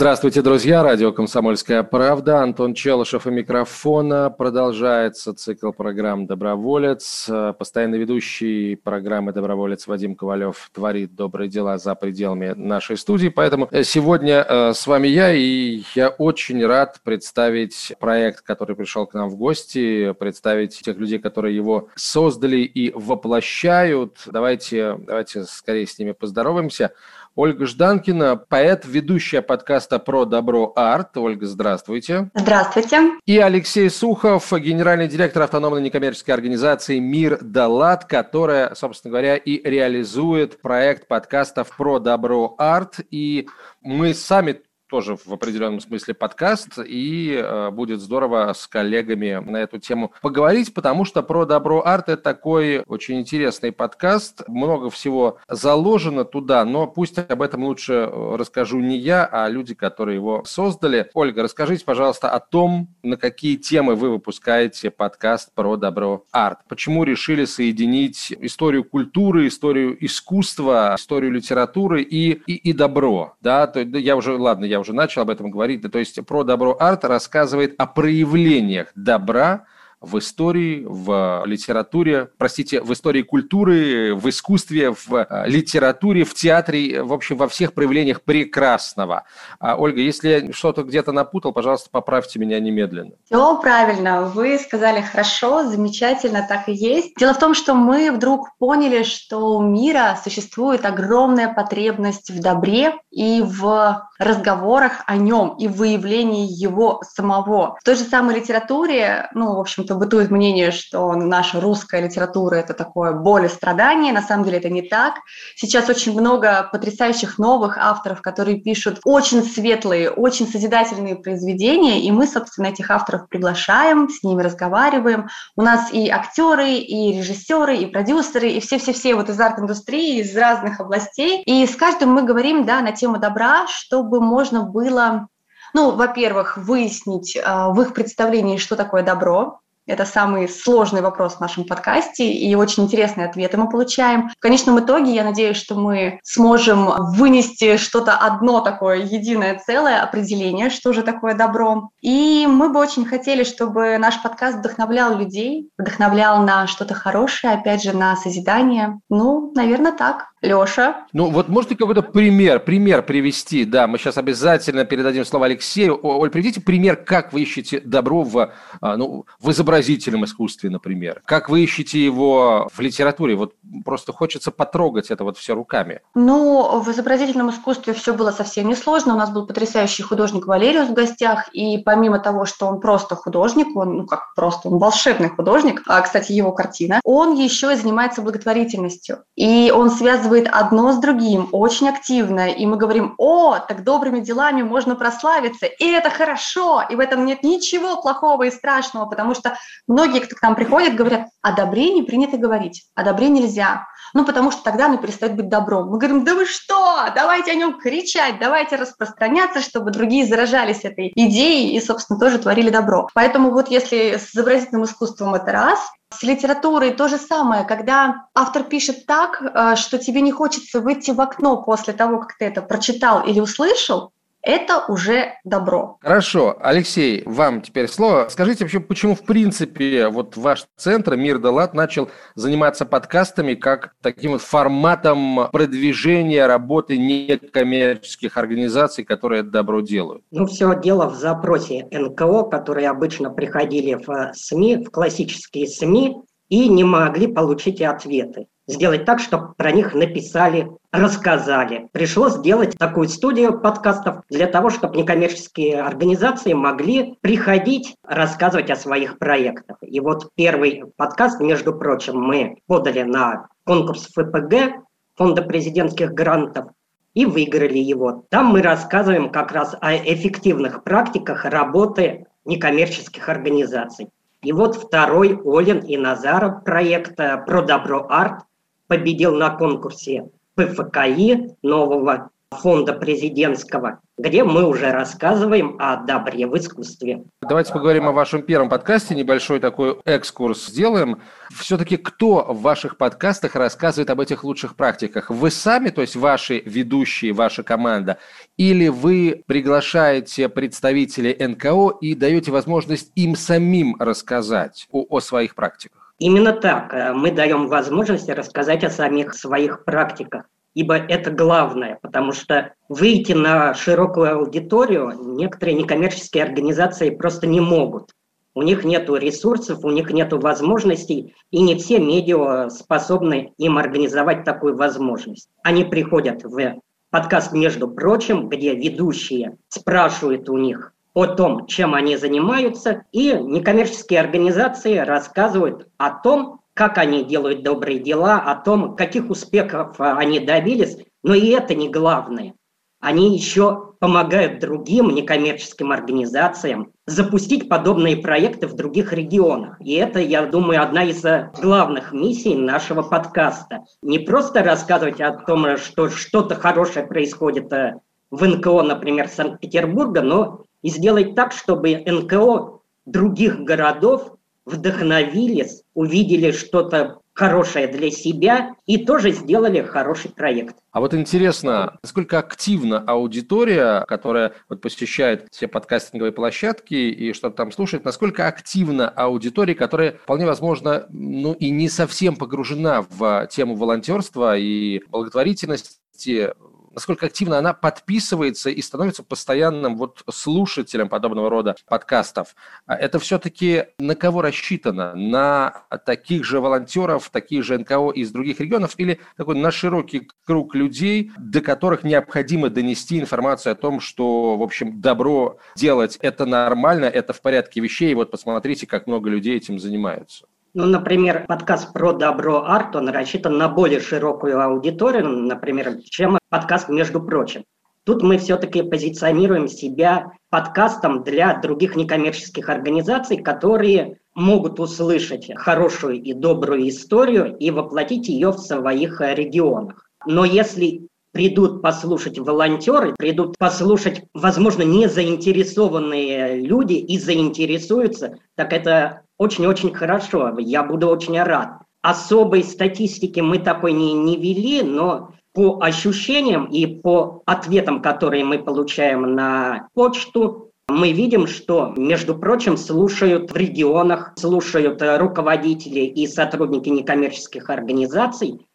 Здравствуйте, друзья. Радио «Комсомольская правда». Антон Челышев и микрофона. Продолжается цикл программ «Доброволец». Постоянно ведущий программы «Доброволец» Вадим Ковалев творит добрые дела за пределами нашей студии. Поэтому сегодня э, с вами я, и я очень рад представить проект, который пришел к нам в гости, представить тех людей, которые его создали и воплощают. Давайте, давайте скорее с ними поздороваемся. Ольга Жданкина, поэт, ведущая подкаста про добро арт. Ольга, здравствуйте. Здравствуйте. И Алексей Сухов, генеральный директор автономной некоммерческой организации «Мир Далат», которая, собственно говоря, и реализует проект подкастов про добро арт. И мы сами тоже в определенном смысле подкаст, и э, будет здорово с коллегами на эту тему поговорить, потому что про добро арт это такой очень интересный подкаст, много всего заложено туда, но пусть об этом лучше э, расскажу не я, а люди, которые его создали. Ольга, расскажите, пожалуйста, о том, на какие темы вы выпускаете подкаст про добро арт. Почему решили соединить историю культуры, историю искусства, историю литературы и, и, и добро, да, то, я уже, ладно, я уже начал об этом говорить. То есть про добро арт рассказывает о проявлениях добра в истории, в литературе, простите, в истории культуры, в искусстве, в э, литературе, в театре, в общем, во всех проявлениях прекрасного. А, Ольга, если я что-то где-то напутал, пожалуйста, поправьте меня немедленно. Все правильно, вы сказали хорошо, замечательно, так и есть. Дело в том, что мы вдруг поняли, что у мира существует огромная потребность в добре и в разговорах о нем и выявлении его самого. В той же самой литературе, ну, в общем-то, бытует мнение, что наша русская литература – это такое боль и страдание. На самом деле это не так. Сейчас очень много потрясающих новых авторов, которые пишут очень светлые, очень созидательные произведения, и мы, собственно, этих авторов приглашаем, с ними разговариваем. У нас и актеры, и режиссеры, и продюсеры, и все-все-все вот из арт-индустрии, из разных областей. И с каждым мы говорим, да, на тему добра, чтобы можно было ну, во-первых, выяснить э, в их представлении, что такое добро, это самый сложный вопрос в нашем подкасте, и очень интересные ответы мы получаем. В конечном итоге, я надеюсь, что мы сможем вынести что-то одно такое единое целое, определение, что же такое добро. И мы бы очень хотели, чтобы наш подкаст вдохновлял людей, вдохновлял на что-то хорошее, опять же, на созидание. Ну, наверное, так. Леша. Ну, вот можете какой-то пример, пример привести? Да, мы сейчас обязательно передадим слово Алексею. Оль, приведите пример, как вы ищете добро в, а, ну, в изобразительном искусстве, например. Как вы ищете его в литературе? Вот просто хочется потрогать это вот все руками. Ну, в изобразительном искусстве все было совсем несложно. У нас был потрясающий художник Валериус в гостях, и помимо того, что он просто художник, он, ну как просто, он волшебный художник, а, кстати, его картина, он еще и занимается благотворительностью. И он связывает связывает одно с другим очень активно, и мы говорим, о, так добрыми делами можно прославиться, и это хорошо, и в этом нет ничего плохого и страшного, потому что многие, кто к нам приходит, говорят, о добре не принято говорить, о добре нельзя, ну, потому что тогда оно перестает быть добром. Мы говорим, да вы что, давайте о нем кричать, давайте распространяться, чтобы другие заражались этой идеей и, собственно, тоже творили добро. Поэтому вот если с изобразительным искусством это раз, с литературой то же самое, когда автор пишет так, э, что тебе не хочется выйти в окно после того, как ты это прочитал или услышал, это уже добро. Хорошо. Алексей, вам теперь слово. Скажите вообще, почему в принципе вот ваш центр «Мир Далат» начал заниматься подкастами как таким вот форматом продвижения работы некоммерческих организаций, которые это добро делают? Ну, все дело в запросе НКО, которые обычно приходили в СМИ, в классические СМИ, и не могли получить ответы сделать так, чтобы про них написали, рассказали. Пришлось сделать такую студию подкастов для того, чтобы некоммерческие организации могли приходить, рассказывать о своих проектах. И вот первый подкаст, между прочим, мы подали на конкурс ФПГ, Фонда президентских грантов, и выиграли его. Там мы рассказываем как раз о эффективных практиках работы некоммерческих организаций. И вот второй Олин и Назаров проект «Про добро арт» победил на конкурсе ПФКИ нового фонда президентского, где мы уже рассказываем о добре в искусстве. Давайте поговорим о вашем первом подкасте, небольшой такой экскурс сделаем. Все-таки кто в ваших подкастах рассказывает об этих лучших практиках? Вы сами, то есть ваши ведущие, ваша команда, или вы приглашаете представителей НКО и даете возможность им самим рассказать о, о своих практиках? Именно так. Мы даем возможность рассказать о самих своих практиках ибо это главное, потому что выйти на широкую аудиторию некоторые некоммерческие организации просто не могут. У них нет ресурсов, у них нет возможностей, и не все медиа способны им организовать такую возможность. Они приходят в подкаст «Между прочим», где ведущие спрашивают у них о том, чем они занимаются, и некоммерческие организации рассказывают о том, как они делают добрые дела, о том, каких успехов а, они добились. Но и это не главное. Они еще помогают другим некоммерческим организациям запустить подобные проекты в других регионах. И это, я думаю, одна из а, главных миссий нашего подкаста. Не просто рассказывать о том, что что-то хорошее происходит а, в НКО, например, Санкт-Петербурга, но и сделать так, чтобы НКО других городов вдохновились, увидели что-то хорошее для себя и тоже сделали хороший проект. А вот интересно, насколько активна аудитория, которая вот посещает все подкастинговые площадки и что-то там слушает, насколько активна аудитория, которая вполне возможно, ну и не совсем погружена в тему волонтерства и благотворительности, насколько активно она подписывается и становится постоянным вот слушателем подобного рода подкастов. А это все-таки на кого рассчитано? На таких же волонтеров, таких же НКО из других регионов или такой на широкий круг людей, до которых необходимо донести информацию о том, что, в общем, добро делать – это нормально, это в порядке вещей, вот посмотрите, как много людей этим занимаются. Ну, например, подкаст про добро арт, он рассчитан на более широкую аудиторию, например, чем подкаст «Между прочим». Тут мы все-таки позиционируем себя подкастом для других некоммерческих организаций, которые могут услышать хорошую и добрую историю и воплотить ее в своих регионах. Но если придут послушать волонтеры, придут послушать, возможно, не заинтересованные люди и заинтересуются, так это очень-очень хорошо, я буду очень рад. Особой статистики мы такой не, не вели, но по ощущениям и по ответам, которые мы получаем на почту, мы видим, что, между прочим, слушают в регионах, слушают руководители и сотрудники некоммерческих организаций,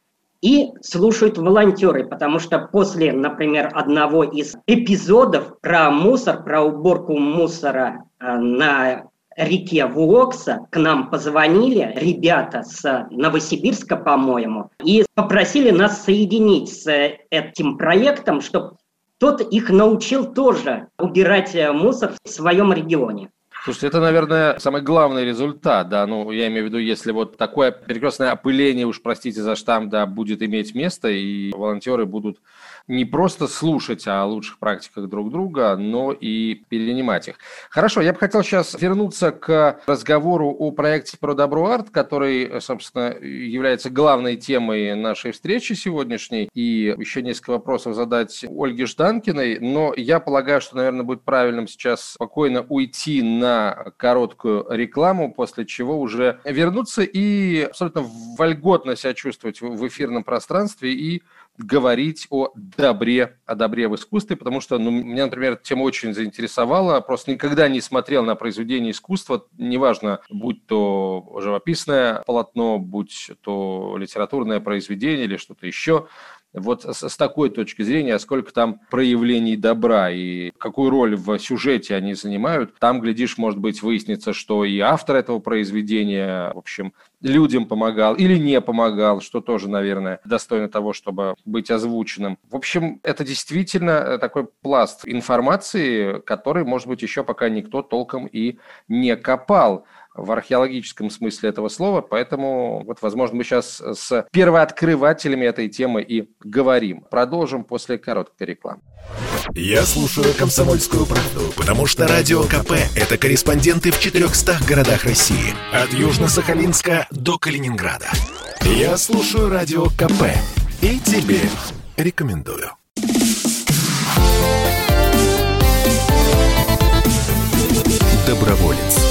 и слушают волонтеры, потому что после, например, одного из эпизодов про мусор, про уборку мусора э, на реке Вуокса к нам позвонили ребята с Новосибирска, по-моему, и попросили нас соединить с этим проектом, чтобы тот их научил тоже убирать мусор в своем регионе. Слушайте, это, наверное, самый главный результат, да, ну, я имею в виду, если вот такое перекрестное опыление, уж простите за штамп, да, будет иметь место, и волонтеры будут не просто слушать о лучших практиках друг друга, но и перенимать их. Хорошо, я бы хотел сейчас вернуться к разговору о проекте про добро арт, который, собственно, является главной темой нашей встречи сегодняшней, и еще несколько вопросов задать Ольге Жданкиной, но я полагаю, что, наверное, будет правильным сейчас спокойно уйти на короткую рекламу, после чего уже вернуться и абсолютно вольготно себя чувствовать в эфирном пространстве и говорить о добре, о добре в искусстве, потому что ну, меня, например, тема очень заинтересовала. Просто никогда не смотрел на произведение искусства, неважно, будь то живописное полотно, будь то литературное произведение или что-то еще вот с, с такой точки зрения, сколько там проявлений добра и какую роль в сюжете они занимают, там, глядишь, может быть, выяснится, что и автор этого произведения, в общем, людям помогал или не помогал, что тоже, наверное, достойно того, чтобы быть озвученным. В общем, это действительно такой пласт информации, который, может быть, еще пока никто толком и не копал в археологическом смысле этого слова, поэтому вот, возможно, мы сейчас с первооткрывателями этой темы и говорим. Продолжим после короткой рекламы. Я слушаю «Комсомольскую правду», потому что «Радио КП» — это корреспонденты в 400 городах России. От Южно-Сахалинска до Калининграда. Я слушаю «Радио КП» и тебе рекомендую. Доброволец.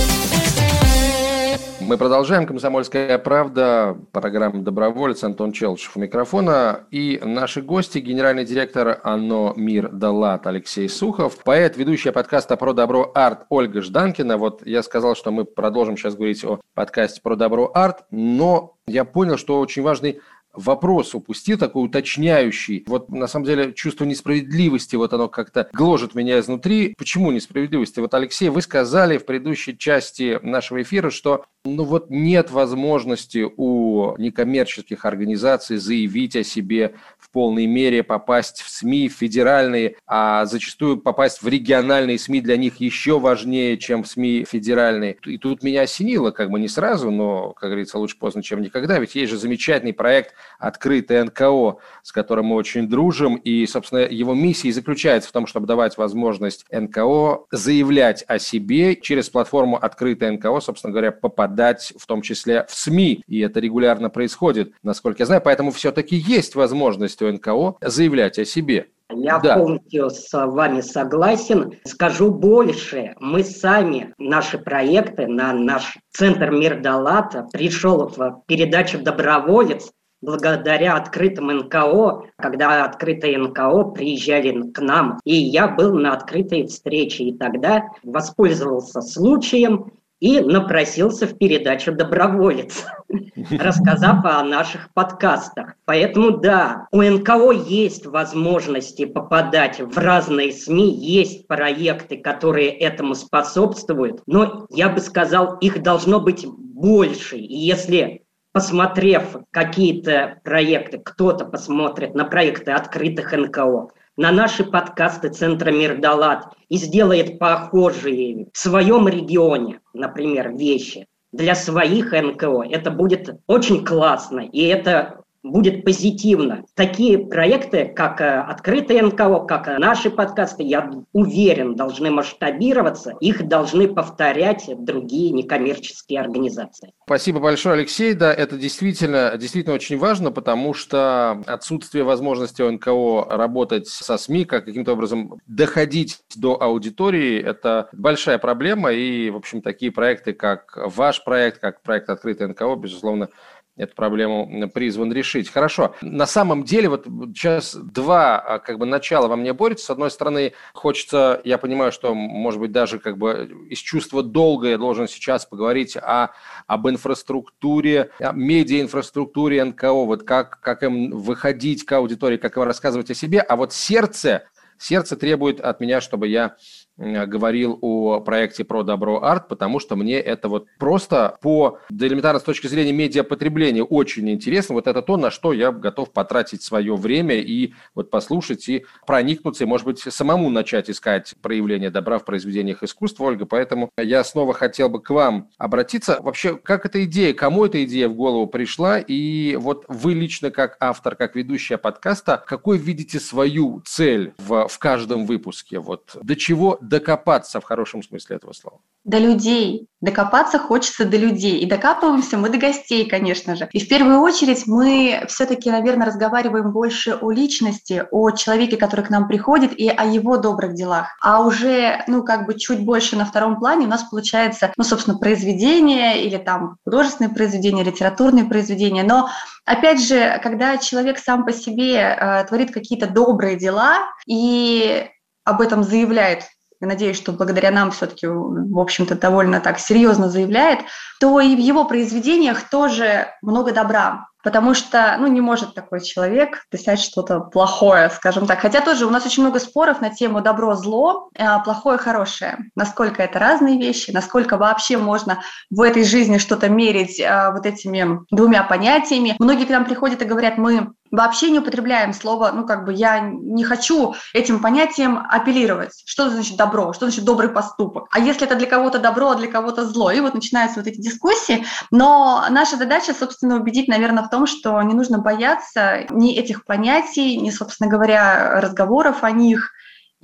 Мы продолжаем. «Комсомольская правда», программа «Доброволец», Антон Челчев у микрофона. И наши гости, генеральный директор ОНО «Мир Далат» Алексей Сухов, поэт, ведущая подкаста «Про добро арт» Ольга Жданкина. Вот я сказал, что мы продолжим сейчас говорить о подкасте «Про добро арт», но я понял, что очень важный вопрос упустил, такой уточняющий. Вот на самом деле чувство несправедливости, вот оно как-то гложет меня изнутри. Почему несправедливости? Вот, Алексей, вы сказали в предыдущей части нашего эфира, что ну вот нет возможности у некоммерческих организаций заявить о себе в полной мере, попасть в СМИ, федеральные, а зачастую попасть в региональные СМИ для них еще важнее, чем в СМИ федеральные. И тут меня осенило, как бы не сразу, но, как говорится, лучше поздно, чем никогда, ведь есть же замечательный проект «Открытое НКО», с которым мы очень дружим, и, собственно, его миссия заключается в том, чтобы давать возможность НКО заявлять о себе через платформу «Открытое НКО», собственно говоря, попадать в том числе в СМИ, и это регулярно происходит, насколько я знаю, поэтому все-таки есть возможность у НКО заявлять о себе. Я да. полностью с вами согласен. Скажу больше. Мы сами, наши проекты, на наш Центр Мир Далата пришел в передачу «Доброволец», благодаря открытым НКО, когда открытые НКО приезжали к нам, и я был на открытой встрече, и тогда воспользовался случаем и напросился в передачу «Доброволец», рассказав о наших подкастах. Поэтому да, у НКО есть возможности попадать в разные СМИ, есть проекты, которые этому способствуют, но я бы сказал, их должно быть больше. И если посмотрев какие-то проекты, кто-то посмотрит на проекты открытых НКО, на наши подкасты Центра Мир Далат и сделает похожие в своем регионе, например, вещи для своих НКО, это будет очень классно, и это будет позитивно. Такие проекты, как э, открытые НКО, как наши подкасты, я уверен, должны масштабироваться, их должны повторять другие некоммерческие организации. Спасибо большое, Алексей. Да, это действительно, действительно очень важно, потому что отсутствие возможности у НКО работать со СМИ, как каким-то образом доходить до аудитории, это большая проблема. И, в общем, такие проекты, как ваш проект, как проект «Открытый НКО», безусловно, эту проблему призван решить. Хорошо. На самом деле, вот сейчас два а, как бы начала во мне борются. С одной стороны, хочется, я понимаю, что, может быть, даже как бы из чувства долга я должен сейчас поговорить о, об инфраструктуре, медиаинфраструктуре НКО, вот как, как им выходить к аудитории, как им рассказывать о себе. А вот сердце, сердце требует от меня, чтобы я говорил о проекте про добро арт, потому что мне это вот просто по элементарно с точки зрения медиапотребления очень интересно. Вот это то, на что я готов потратить свое время и вот послушать и проникнуться, и, может быть, самому начать искать проявление добра в произведениях искусства, Ольга. Поэтому я снова хотел бы к вам обратиться. Вообще, как эта идея, кому эта идея в голову пришла? И вот вы лично как автор, как ведущая подкаста, какой видите свою цель в, в каждом выпуске? Вот до чего докопаться в хорошем смысле этого слова? До людей. Докопаться хочется до людей. И докапываемся мы до гостей, конечно же. И в первую очередь мы все-таки, наверное, разговариваем больше о личности, о человеке, который к нам приходит, и о его добрых делах. А уже, ну, как бы чуть больше на втором плане у нас получается, ну, собственно, произведение или там художественные произведения, литературные произведения. Но Опять же, когда человек сам по себе э, творит какие-то добрые дела и об этом заявляет надеюсь, что благодаря нам все-таки, в общем-то, довольно так серьезно заявляет, то и в его произведениях тоже много добра потому что, ну, не может такой человек писать что-то плохое, скажем так. Хотя тоже у нас очень много споров на тему добро-зло, э, плохое-хорошее. Насколько это разные вещи, насколько вообще можно в этой жизни что-то мерить э, вот этими двумя понятиями. Многие к нам приходят и говорят, мы вообще не употребляем слово, ну, как бы я не хочу этим понятием апеллировать. Что значит добро? Что значит добрый поступок? А если это для кого-то добро, а для кого-то зло? И вот начинаются вот эти дискуссии. Но наша задача, собственно, убедить, наверное, в том, что не нужно бояться ни этих понятий, ни, собственно говоря, разговоров о них,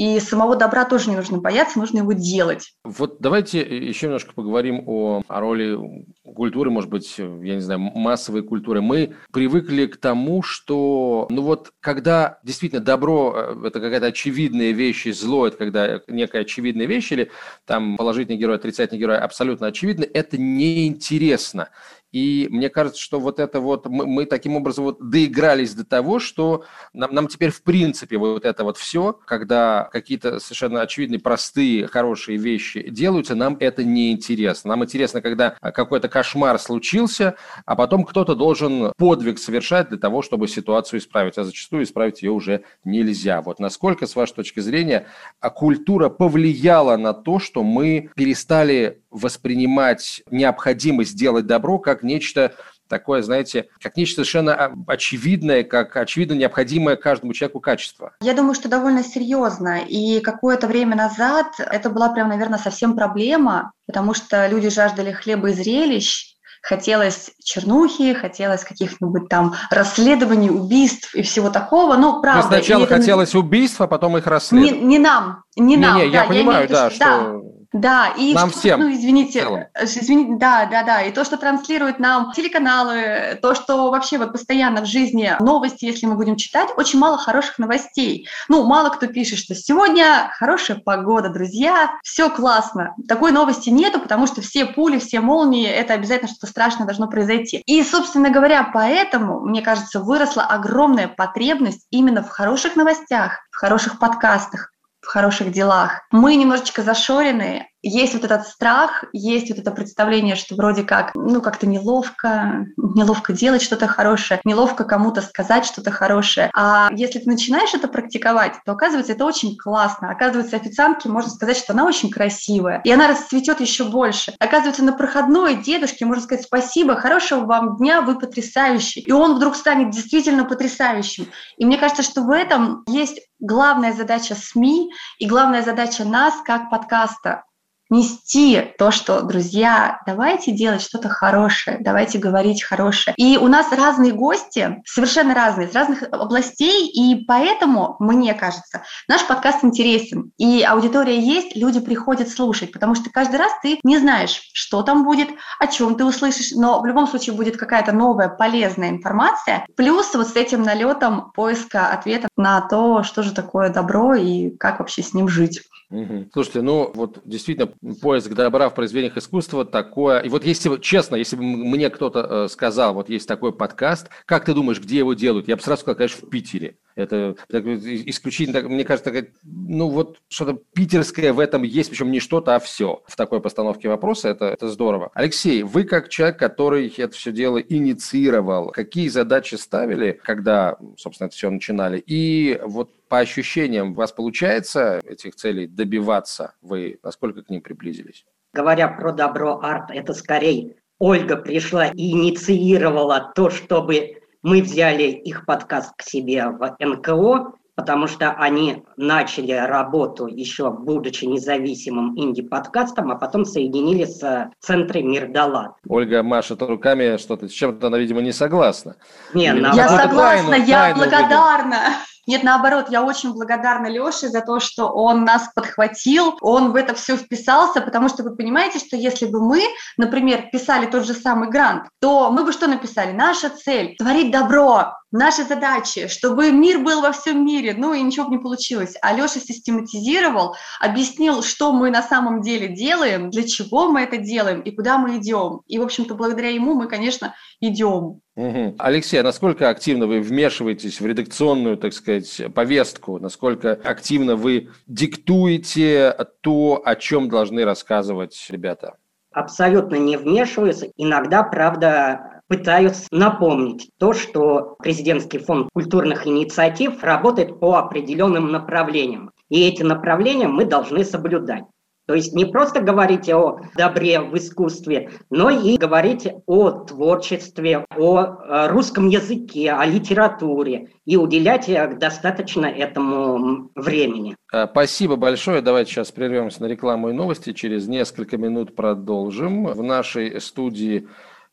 и самого добра тоже не нужно бояться, нужно его делать. Вот давайте еще немножко поговорим о, о роли культуры, может быть, я не знаю, массовой культуры, мы привыкли к тому, что, ну вот, когда действительно добро – это какая-то очевидная вещь, и зло – это когда некая очевидная вещь, или там положительный герой, отрицательный герой абсолютно очевидно, это неинтересно. И мне кажется, что вот это вот мы, мы таким образом вот доигрались до того, что нам, нам теперь в принципе вот это вот все, когда какие-то совершенно очевидные, простые, хорошие вещи делаются, нам это не интересно. Нам интересно, когда какой-то кошмар случился, а потом кто-то должен подвиг совершать для того, чтобы ситуацию исправить. А зачастую исправить ее уже нельзя. Вот насколько, с вашей точки зрения, культура повлияла на то, что мы перестали воспринимать необходимость делать добро как нечто такое, знаете, как нечто совершенно очевидное, как очевидно необходимое каждому человеку качество? Я думаю, что довольно серьезно. И какое-то время назад это была прям, наверное, совсем проблема, потому что люди жаждали хлеба и зрелищ, хотелось чернухи, хотелось каких-нибудь там расследований, убийств и всего такого. Ну, правда. Но сначала хотелось это... убийств, а потом их расследовать. Не, не нам, не, не нам. Не, да, я понимаю, я да, что... Да да, и нам что, всем. Ну, извините, э, извините, да, да, да, и то, что транслируют нам телеканалы, то, что вообще вот постоянно в жизни новости, если мы будем читать, очень мало хороших новостей. Ну, мало кто пишет, что сегодня хорошая погода, друзья, все классно. Такой новости нету, потому что все пули, все молнии, это обязательно что-то страшное должно произойти. И, собственно говоря, поэтому, мне кажется, выросла огромная потребность именно в хороших новостях, в хороших подкастах, в хороших делах. Мы немножечко зашорены, есть вот этот страх, есть вот это представление, что вроде как, ну, как-то неловко, неловко делать что-то хорошее, неловко кому-то сказать что-то хорошее. А если ты начинаешь это практиковать, то оказывается это очень классно. Оказывается, официантке можно сказать, что она очень красивая, и она расцветет еще больше. Оказывается, на проходной дедушке можно сказать спасибо, хорошего вам дня, вы потрясающий. И он вдруг станет действительно потрясающим. И мне кажется, что в этом есть главная задача СМИ и главная задача нас как подкаста нести то, что, друзья, давайте делать что-то хорошее, давайте говорить хорошее. И у нас разные гости, совершенно разные, из разных областей, и поэтому, мне кажется, наш подкаст интересен. И аудитория есть, люди приходят слушать, потому что каждый раз ты не знаешь, что там будет, о чем ты услышишь, но в любом случае будет какая-то новая полезная информация, плюс вот с этим налетом поиска ответа на то, что же такое добро и как вообще с ним жить. Угу. Слушайте, ну вот действительно поиск добра в произведениях искусства такое. И вот если честно, если бы мне кто-то э, сказал, вот есть такой подкаст, как ты думаешь, где его делают? Я бы сразу сказал, конечно, в Питере. Это исключительно, мне кажется, так, ну вот что-то питерское в этом есть, причем не что-то, а все. В такой постановке вопроса это, это здорово. Алексей, вы как человек, который это все дело инициировал, какие задачи ставили, когда, собственно, это все начинали? И вот по ощущениям, у вас получается этих целей добиваться? Вы насколько к ним приблизились? Говоря про добро арт, это скорее Ольга пришла и инициировала то, чтобы мы взяли их подкаст к себе в НКО, потому что они начали работу еще будучи независимым инди-подкастом, а потом соединили с центром Мирдалат. Ольга машет руками, что-то с чем-то она, видимо, не согласна. Не, я согласна, тайну, я тайну благодарна. Выдать. Нет, наоборот, я очень благодарна Леше за то, что он нас подхватил, он в это все вписался, потому что вы понимаете, что если бы мы, например, писали тот же самый грант, то мы бы что написали? Наша цель – творить добро, наши задачи, чтобы мир был во всем мире, ну и ничего бы не получилось. А Леша систематизировал, объяснил, что мы на самом деле делаем, для чего мы это делаем и куда мы идем. И, в общем-то, благодаря ему мы, конечно, идем. Угу. Алексей, а насколько активно вы вмешиваетесь в редакционную, так сказать, повестку? Насколько активно вы диктуете то, о чем должны рассказывать ребята? Абсолютно не вмешиваюсь. Иногда, правда, пытаются напомнить то, что президентский фонд культурных инициатив работает по определенным направлениям. И эти направления мы должны соблюдать. То есть не просто говорить о добре в искусстве, но и говорить о творчестве, о э, русском языке, о литературе и уделять э, достаточно этому времени. Э, спасибо большое. Давайте сейчас прервемся на рекламу и новости. Через несколько минут продолжим. В нашей студии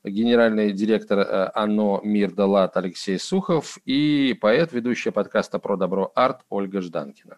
генеральный директор ОНО «Мир Далат» Алексей Сухов и поэт, ведущая подкаста «Про добро арт» Ольга Жданкина.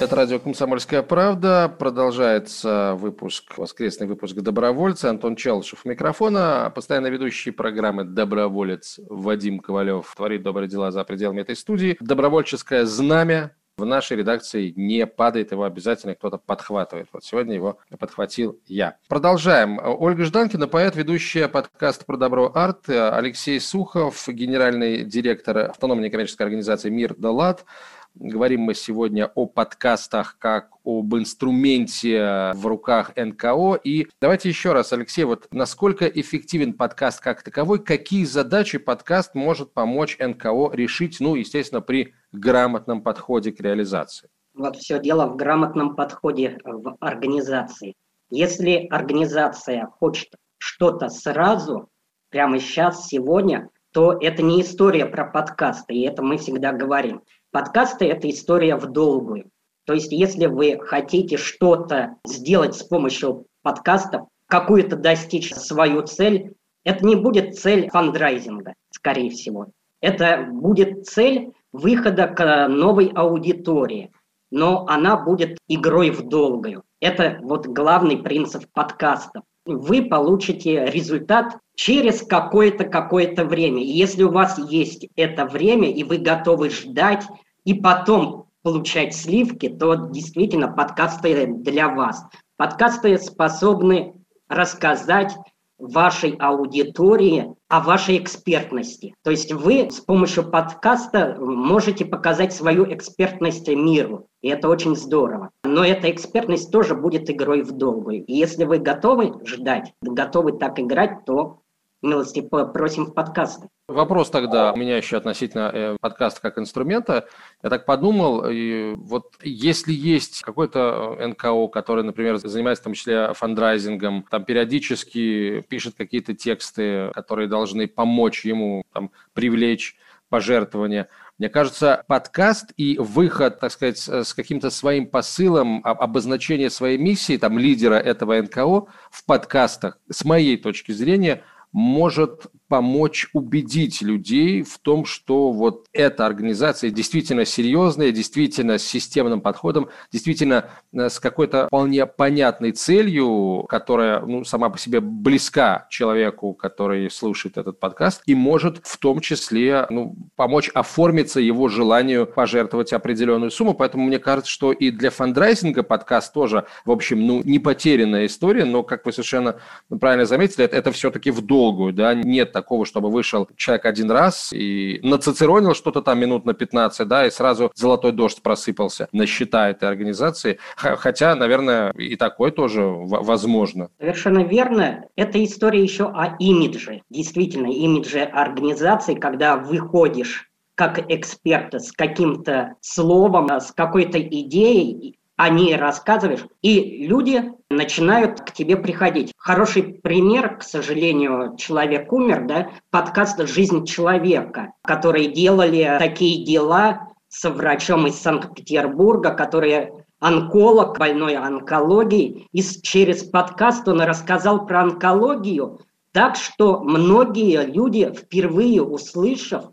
Это радио «Комсомольская правда». Продолжается выпуск, воскресный выпуск «Добровольца». Антон Челышев у микрофона. Постоянно ведущий программы «Доброволец» Вадим Ковалев творит добрые дела за пределами этой студии. Добровольческое знамя в нашей редакции не падает, его обязательно кто-то подхватывает. Вот сегодня его подхватил я. Продолжаем. Ольга Жданкина, поэт, ведущая подкаст «Про добро арт», Алексей Сухов, генеральный директор автономной некоммерческой организации «Мир да лад», Говорим мы сегодня о подкастах как об инструменте в руках НКО. И давайте еще раз, Алексей, вот насколько эффективен подкаст как таковой, какие задачи подкаст может помочь НКО решить, ну, естественно, при грамотном подходе к реализации? Вот все дело в грамотном подходе в организации. Если организация хочет что-то сразу, прямо сейчас, сегодня, то это не история про подкасты, и это мы всегда говорим. Подкасты – это история в долгую. То есть если вы хотите что-то сделать с помощью подкастов, какую-то достичь свою цель, это не будет цель фандрайзинга, скорее всего. Это будет цель выхода к новой аудитории, но она будет игрой в долгую. Это вот главный принцип подкаста. Вы получите результат через какое-то какое-то время. И если у вас есть это время, и вы готовы ждать, и потом получать сливки, то действительно подкасты для вас. Подкасты способны рассказать вашей аудитории о вашей экспертности. То есть вы с помощью подкаста можете показать свою экспертность миру, и это очень здорово. Но эта экспертность тоже будет игрой в долгую. И если вы готовы ждать, готовы так играть, то милости просим в подкасты. Вопрос тогда у меня еще относительно э, подкаста как инструмента. Я так подумал, и вот если есть какой-то э, НКО, который, например, занимается в том числе фандрайзингом, там периодически пишет какие-то тексты, которые должны помочь ему там, привлечь пожертвования. Мне кажется, подкаст и выход, так сказать, с каким-то своим посылом, обозначение своей миссии, там, лидера этого НКО в подкастах, с моей точки зрения – может помочь убедить людей в том, что вот эта организация действительно серьезная, действительно с системным подходом, действительно э, с какой-то вполне понятной целью, которая ну, сама по себе близка человеку, который слушает этот подкаст, и может в том числе ну, помочь оформиться его желанию пожертвовать определенную сумму. Поэтому мне кажется, что и для фандрайзинга подкаст тоже, в общем, ну, не потерянная история, но, как вы совершенно правильно заметили, это, это все-таки в долгую, да, нет такого, чтобы вышел человек один раз и нацицеронил что-то там минут на 15, да, и сразу золотой дождь просыпался на счета этой организации. Хотя, наверное, и такое тоже возможно. Совершенно верно. Это история еще о имидже. Действительно, имидже организации, когда выходишь как эксперт с каким-то словом, с какой-то идеей, о ней рассказываешь, и люди начинают к тебе приходить. Хороший пример, к сожалению, человек умер, да, подкаст «Жизнь человека», которые делали такие дела с врачом из Санкт-Петербурга, который онколог, больной онкологией, и через подкаст он рассказал про онкологию, так что многие люди, впервые услышав,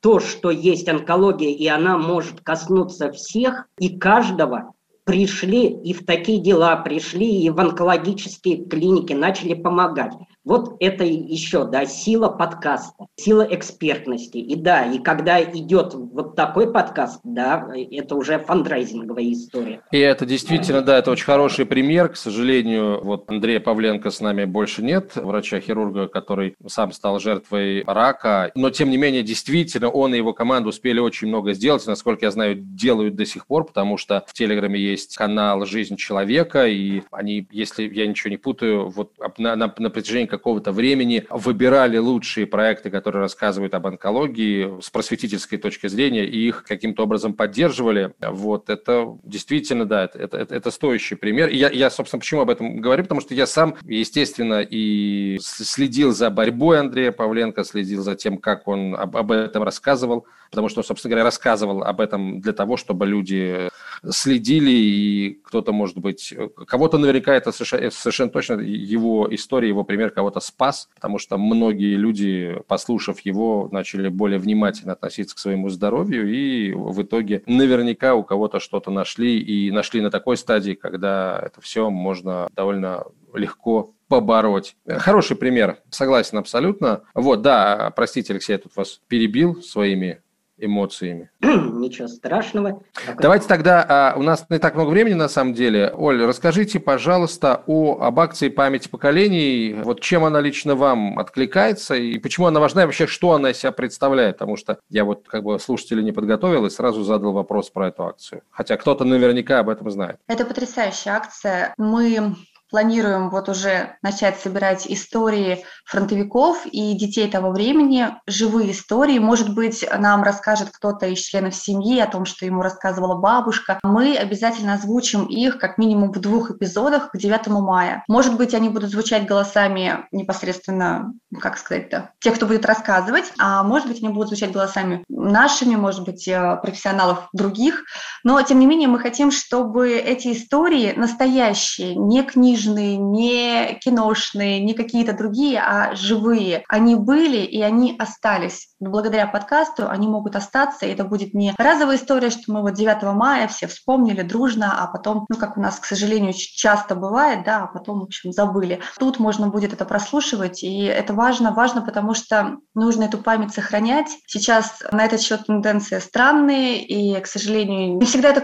то, что есть онкология, и она может коснуться всех и каждого, пришли и в такие дела пришли, и в онкологические клиники начали помогать. Вот это еще, да, сила подкаста, сила экспертности. И да, и когда идет вот такой подкаст, да, это уже фандрайзинговая история. И это действительно, да, это очень хороший пример. К сожалению, вот Андрея Павленко с нами больше нет, врача-хирурга, который сам стал жертвой рака. Но, тем не менее, действительно, он и его команда успели очень много сделать. Насколько я знаю, делают до сих пор, потому что в Телеграме есть канал «Жизнь человека», и они, если я ничего не путаю, вот на, на, на протяжении какого-то времени выбирали лучшие проекты, которые рассказывают об онкологии с просветительской точки зрения, и их каким-то образом поддерживали. Вот это действительно, да, это, это, это стоящий пример. И я, я, собственно, почему об этом говорю? Потому что я сам, естественно, и следил за борьбой Андрея Павленко, следил за тем, как он об, об этом рассказывал, потому что, собственно говоря, рассказывал об этом для того, чтобы люди следили, и кто-то, может быть, кого-то наверняка это совершенно, совершенно точно его история, его пример кого-то спас, потому что многие люди, послушав его, начали более внимательно относиться к своему здоровью, и в итоге наверняка у кого-то что-то нашли, и нашли на такой стадии, когда это все можно довольно легко побороть. Хороший пример, согласен абсолютно. Вот, да, простите, Алексей, я тут вас перебил своими эмоциями. Ничего страшного. Давайте тогда, а, у нас не так много времени на самом деле. Оль, расскажите, пожалуйста, о, об акции памяти поколений. Вот чем она лично вам откликается и почему она важна и вообще, что она из себя представляет? Потому что я вот как бы слушателей не подготовил и сразу задал вопрос про эту акцию. Хотя кто-то наверняка об этом знает. Это потрясающая акция. Мы планируем вот уже начать собирать истории фронтовиков и детей того времени, живые истории. Может быть, нам расскажет кто-то из членов семьи о том, что ему рассказывала бабушка. Мы обязательно озвучим их как минимум в двух эпизодах к 9 мая. Может быть, они будут звучать голосами непосредственно, как сказать-то, тех, кто будет рассказывать, а может быть, они будут звучать голосами нашими, может быть, э, профессионалов других. Но, тем не менее, мы хотим, чтобы эти истории настоящие, не книжные, книжные, не киношные, не какие-то другие, а живые. Они были и они остались. Благодаря подкасту они могут остаться, и это будет не разовая история, что мы вот 9 мая все вспомнили дружно, а потом, ну, как у нас, к сожалению, часто бывает, да, а потом, в общем, забыли. Тут можно будет это прослушивать, и это важно, важно, потому что нужно эту память сохранять. Сейчас на этот счет тенденции странные, и, к сожалению, не всегда это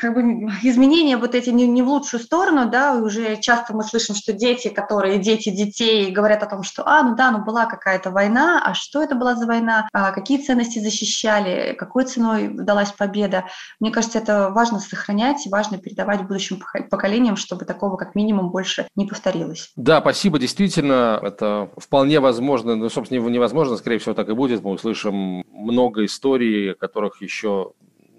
как бы изменения вот эти не, не в лучшую сторону, да, и уже часто мы слышим, что дети, которые дети детей, говорят о том, что, а, ну да, ну была какая-то война, а что это была за война, а какие ценности защищали, какой ценой удалась победа. Мне кажется, это важно сохранять, важно передавать будущим поколениям, чтобы такого как минимум больше не повторилось. Да, спасибо, действительно, это вполне возможно, ну, собственно, невозможно, скорее всего, так и будет. Мы услышим много историй, которых еще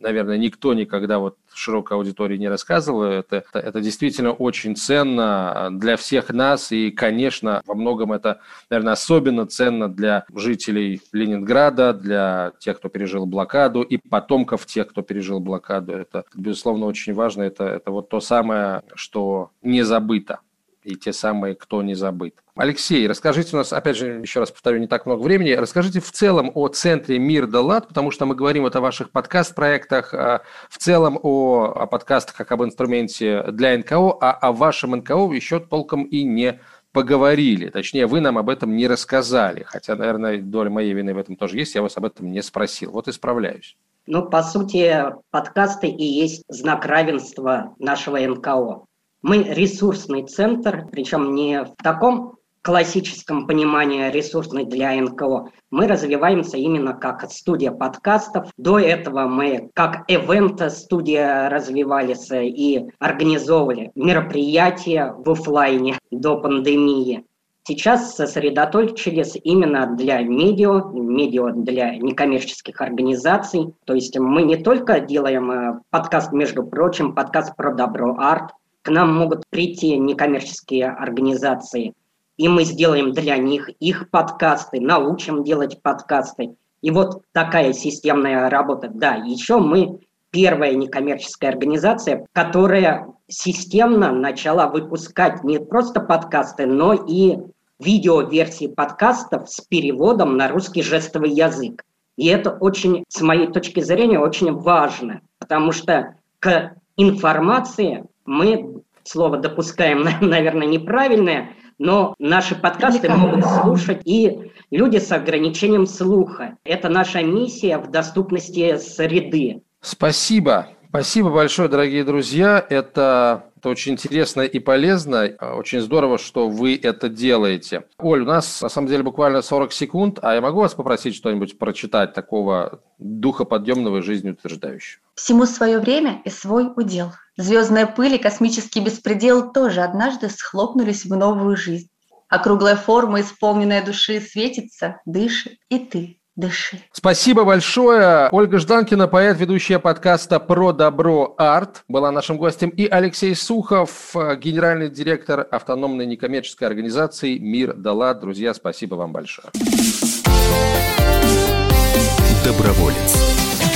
наверное, никто никогда вот широкой аудитории не рассказывал. Это, это, это действительно очень ценно для всех нас. И, конечно, во многом это, наверное, особенно ценно для жителей Ленинграда, для тех, кто пережил блокаду, и потомков тех, кто пережил блокаду. Это, безусловно, очень важно. Это, это вот то самое, что не забыто и те самые, кто не забыт. Алексей, расскажите у нас, опять же, еще раз повторю, не так много времени, расскажите в целом о центре «Мир да лад», потому что мы говорим вот о ваших подкаст-проектах, а, в целом о, о подкастах как об инструменте для НКО, а о вашем НКО еще толком и не поговорили. Точнее, вы нам об этом не рассказали, хотя, наверное, доля моей вины в этом тоже есть, я вас об этом не спросил. Вот исправляюсь. Ну, по сути, подкасты и есть знак равенства нашего НКО. Мы ресурсный центр, причем не в таком классическом понимании ресурсный для НКО. Мы развиваемся именно как студия подкастов. До этого мы как эвент-студия развивались и организовывали мероприятия в офлайне до пандемии. Сейчас сосредоточились именно для медиа, медиа для некоммерческих организаций. То есть мы не только делаем э, подкаст, между прочим, подкаст про добро арт, к нам могут прийти некоммерческие организации, и мы сделаем для них их подкасты, научим делать подкасты. И вот такая системная работа. Да, еще мы первая некоммерческая организация, которая системно начала выпускать не просто подкасты, но и видеоверсии подкастов с переводом на русский жестовый язык. И это очень, с моей точки зрения, очень важно, потому что к информации мы слово допускаем, наверное, неправильное, но наши подкасты могут слушать и люди с ограничением слуха. Это наша миссия в доступности среды. Спасибо. Спасибо большое, дорогие друзья. Это, это очень интересно и полезно. Очень здорово, что вы это делаете. Оль, у нас на самом деле буквально 40 секунд, а я могу вас попросить что-нибудь прочитать такого духоподъемного и жизнеутверждающего? Всему свое время и свой удел. Звездная пыль и космический беспредел тоже однажды схлопнулись в новую жизнь. А круглая форма, исполненная души, светится, дышит, и ты дыши. Спасибо большое. Ольга Жданкина, поэт, ведущая подкаста «Про добро арт», была нашим гостем. И Алексей Сухов, генеральный директор автономной некоммерческой организации «Мир Дала». Друзья, спасибо вам большое. Доброволец.